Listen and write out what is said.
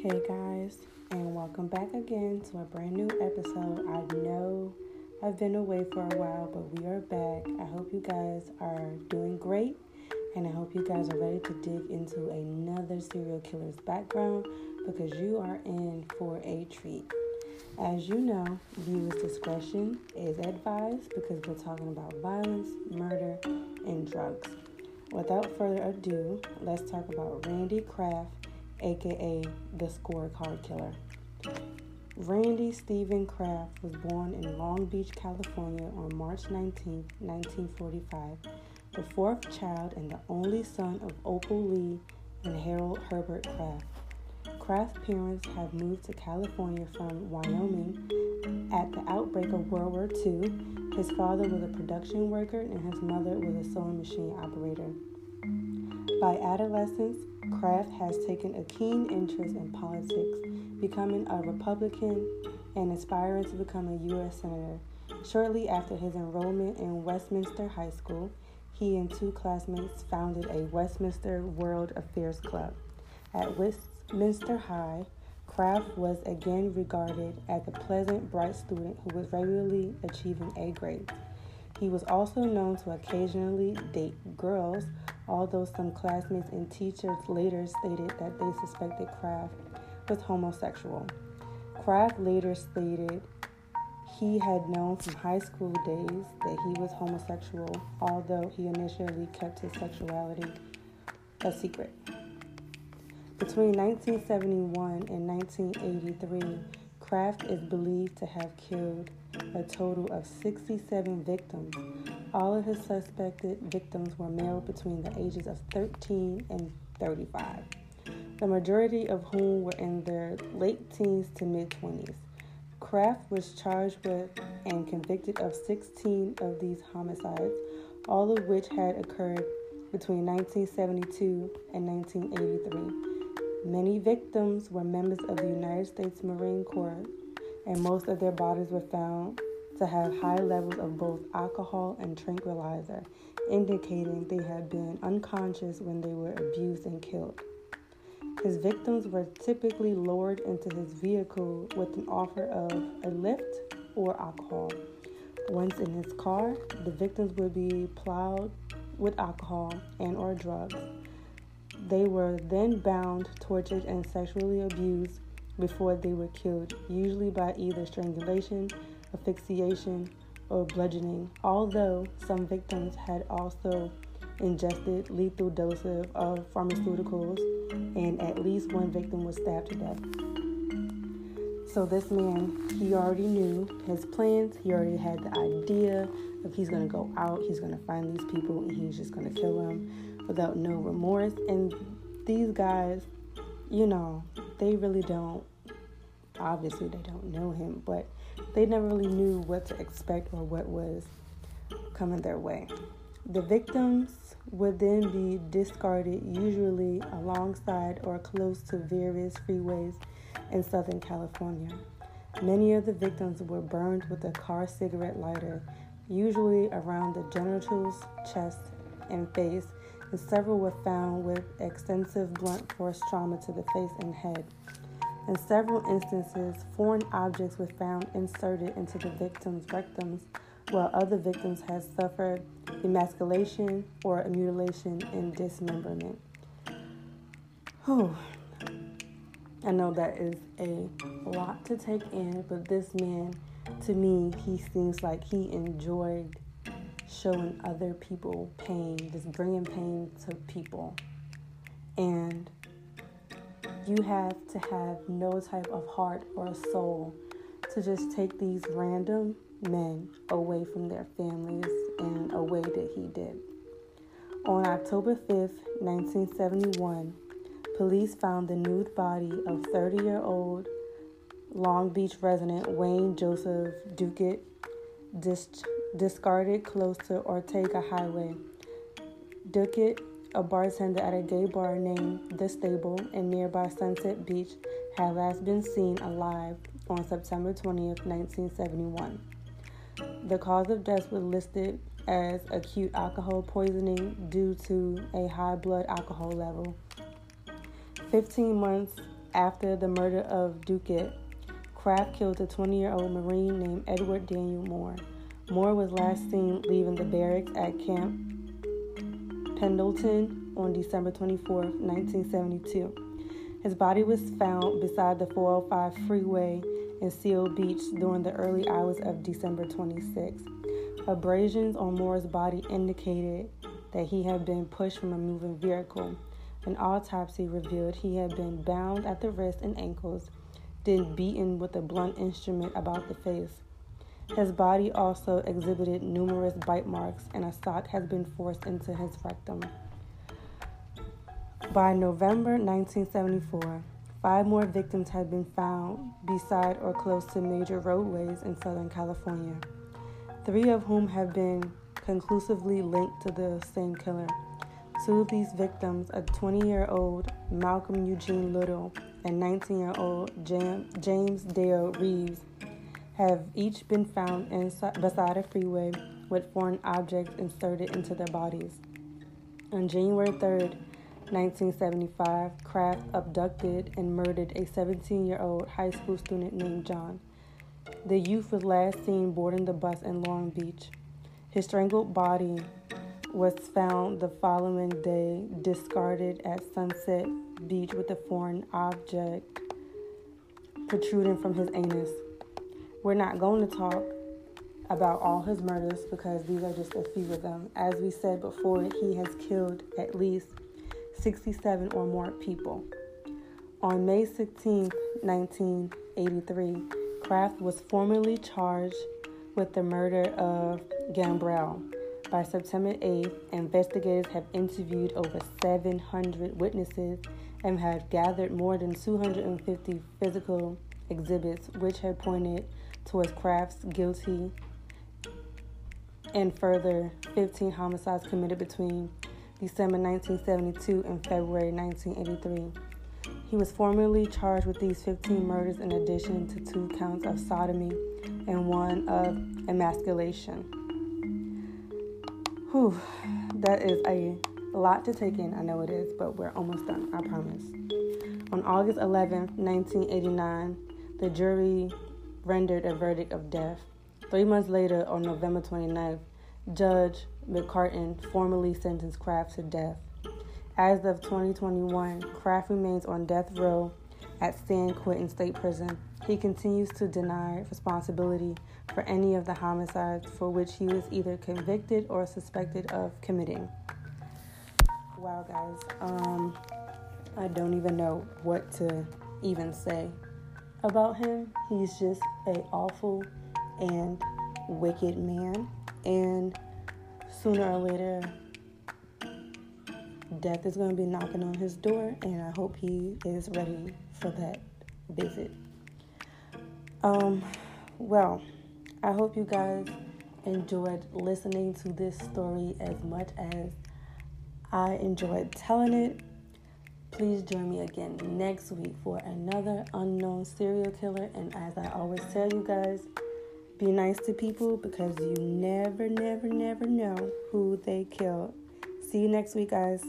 Hey guys, and welcome back again to a brand new episode. I know I've been away for a while, but we are back. I hope you guys are doing great, and I hope you guys are ready to dig into another serial killer's background because you are in for a treat. As you know, viewers' discretion is advised because we're talking about violence, murder, and drugs. Without further ado, let's talk about Randy Kraft aka the scorecard killer. Randy Stephen Kraft was born in Long Beach, California on March 19, 1945, the fourth child and the only son of Opal Lee and Harold Herbert Kraft. Kraft's parents had moved to California from Wyoming at the outbreak of World War II. His father was a production worker and his mother was a sewing machine operator. By adolescence, Kraft has taken a keen interest in politics, becoming a Republican and aspiring to become a U.S. Senator. Shortly after his enrollment in Westminster High School, he and two classmates founded a Westminster World Affairs Club. At Westminster High, Kraft was again regarded as a pleasant, bright student who was regularly achieving A grades. He was also known to occasionally date girls, although some classmates and teachers later stated that they suspected Kraft was homosexual. Kraft later stated he had known from high school days that he was homosexual, although he initially kept his sexuality a secret. Between 1971 and 1983, Kraft is believed to have killed a total of 67 victims. All of his suspected victims were male between the ages of 13 and 35, the majority of whom were in their late teens to mid 20s. Kraft was charged with and convicted of 16 of these homicides, all of which had occurred between 1972 and 1983. Many victims were members of the United States Marine Corps and most of their bodies were found to have high levels of both alcohol and tranquilizer, indicating they had been unconscious when they were abused and killed. His victims were typically lowered into his vehicle with an offer of a lift or alcohol. Once in his car, the victims would be plowed with alcohol and or drugs. They were then bound, tortured, and sexually abused before they were killed, usually by either strangulation, asphyxiation, or bludgeoning, although some victims had also ingested lethal doses of pharmaceuticals and at least one victim was stabbed to death. So this man, he already knew his plans. He already had the idea of he's gonna go out, he's gonna find these people, and he's just gonna kill them without no remorse. And these guys, you know, they really don't, obviously, they don't know him, but they never really knew what to expect or what was coming their way. The victims would then be discarded, usually alongside or close to various freeways in Southern California. Many of the victims were burned with a car cigarette lighter, usually around the genitals, chest, and face, and several were found with extensive blunt force trauma to the face and head. In several instances, foreign objects were found inserted into the victims' rectums, while other victims had suffered emasculation or mutilation and dismemberment. Oh, I know that is a lot to take in, but this man, to me, he seems like he enjoyed showing other people pain, just bringing pain to people. And you have to have no type of heart or soul to just take these random men away from their families in a way that he did. On October 5th, 1971, police found the nude body of 30 year old Long Beach resident Wayne Joseph Dukette dis- discarded close to Ortega Highway. Dukette, a bartender at a gay bar named The Stable in nearby Sunset Beach, had last been seen alive on September 20th, 1971. The cause of death was listed as acute alcohol poisoning due to a high blood alcohol level. 15 months after the murder of Dukette, Kraft killed a 20 year old Marine named Edward Daniel Moore. Moore was last seen leaving the barracks at Camp Pendleton on December 24, 1972. His body was found beside the 405 freeway in Seal Beach during the early hours of December 26. Abrasions on Moore's body indicated that he had been pushed from a moving vehicle. An autopsy revealed he had been bound at the wrists and ankles, then beaten with a blunt instrument about the face. His body also exhibited numerous bite marks, and a sock has been forced into his rectum. By November 1974, five more victims had been found beside or close to major roadways in Southern California, three of whom have been conclusively linked to the same killer. Two of these victims, a 20 year old Malcolm Eugene Little and 19 year old James Dale Reeves, have each been found inside, beside a freeway with foreign objects inserted into their bodies. On January 3rd, 1975, Kraft abducted and murdered a 17 year old high school student named John. The youth was last seen boarding the bus in Long Beach. His strangled body was found the following day, discarded at Sunset Beach with a foreign object protruding from his anus. We're not going to talk about all his murders because these are just a few of them. As we said before, he has killed at least 67 or more people. On May 16, 1983, Kraft was formally charged with the murder of Gambrel. By September 8th, investigators have interviewed over 700 witnesses and have gathered more than 250 physical exhibits which have pointed towards Kraft's guilty and further 15 homicides committed between December 1972 and February 1983. He was formally charged with these 15 murders in addition to two counts of sodomy and one of emasculation. Whew, that is a lot to take in. I know it is, but we're almost done, I promise. On August 11, 1989, the jury rendered a verdict of death. Three months later, on November 29th, Judge McCartin formally sentenced Kraft to death. As of 2021, Kraft remains on death row at San Quentin State Prison. He continues to deny responsibility for any of the homicides for which he was either convicted or suspected of committing. Wow, guys, um, I don't even know what to even say about him. He's just a awful and wicked man and sooner or later, death is going to be knocking on his door, and I hope he is ready for that visit. Um, well, I hope you guys enjoyed listening to this story as much as I enjoyed telling it. Please join me again next week for another unknown serial killer. And as I always tell you guys, be nice to people because you never, never, never know who they kill. See you next week, guys.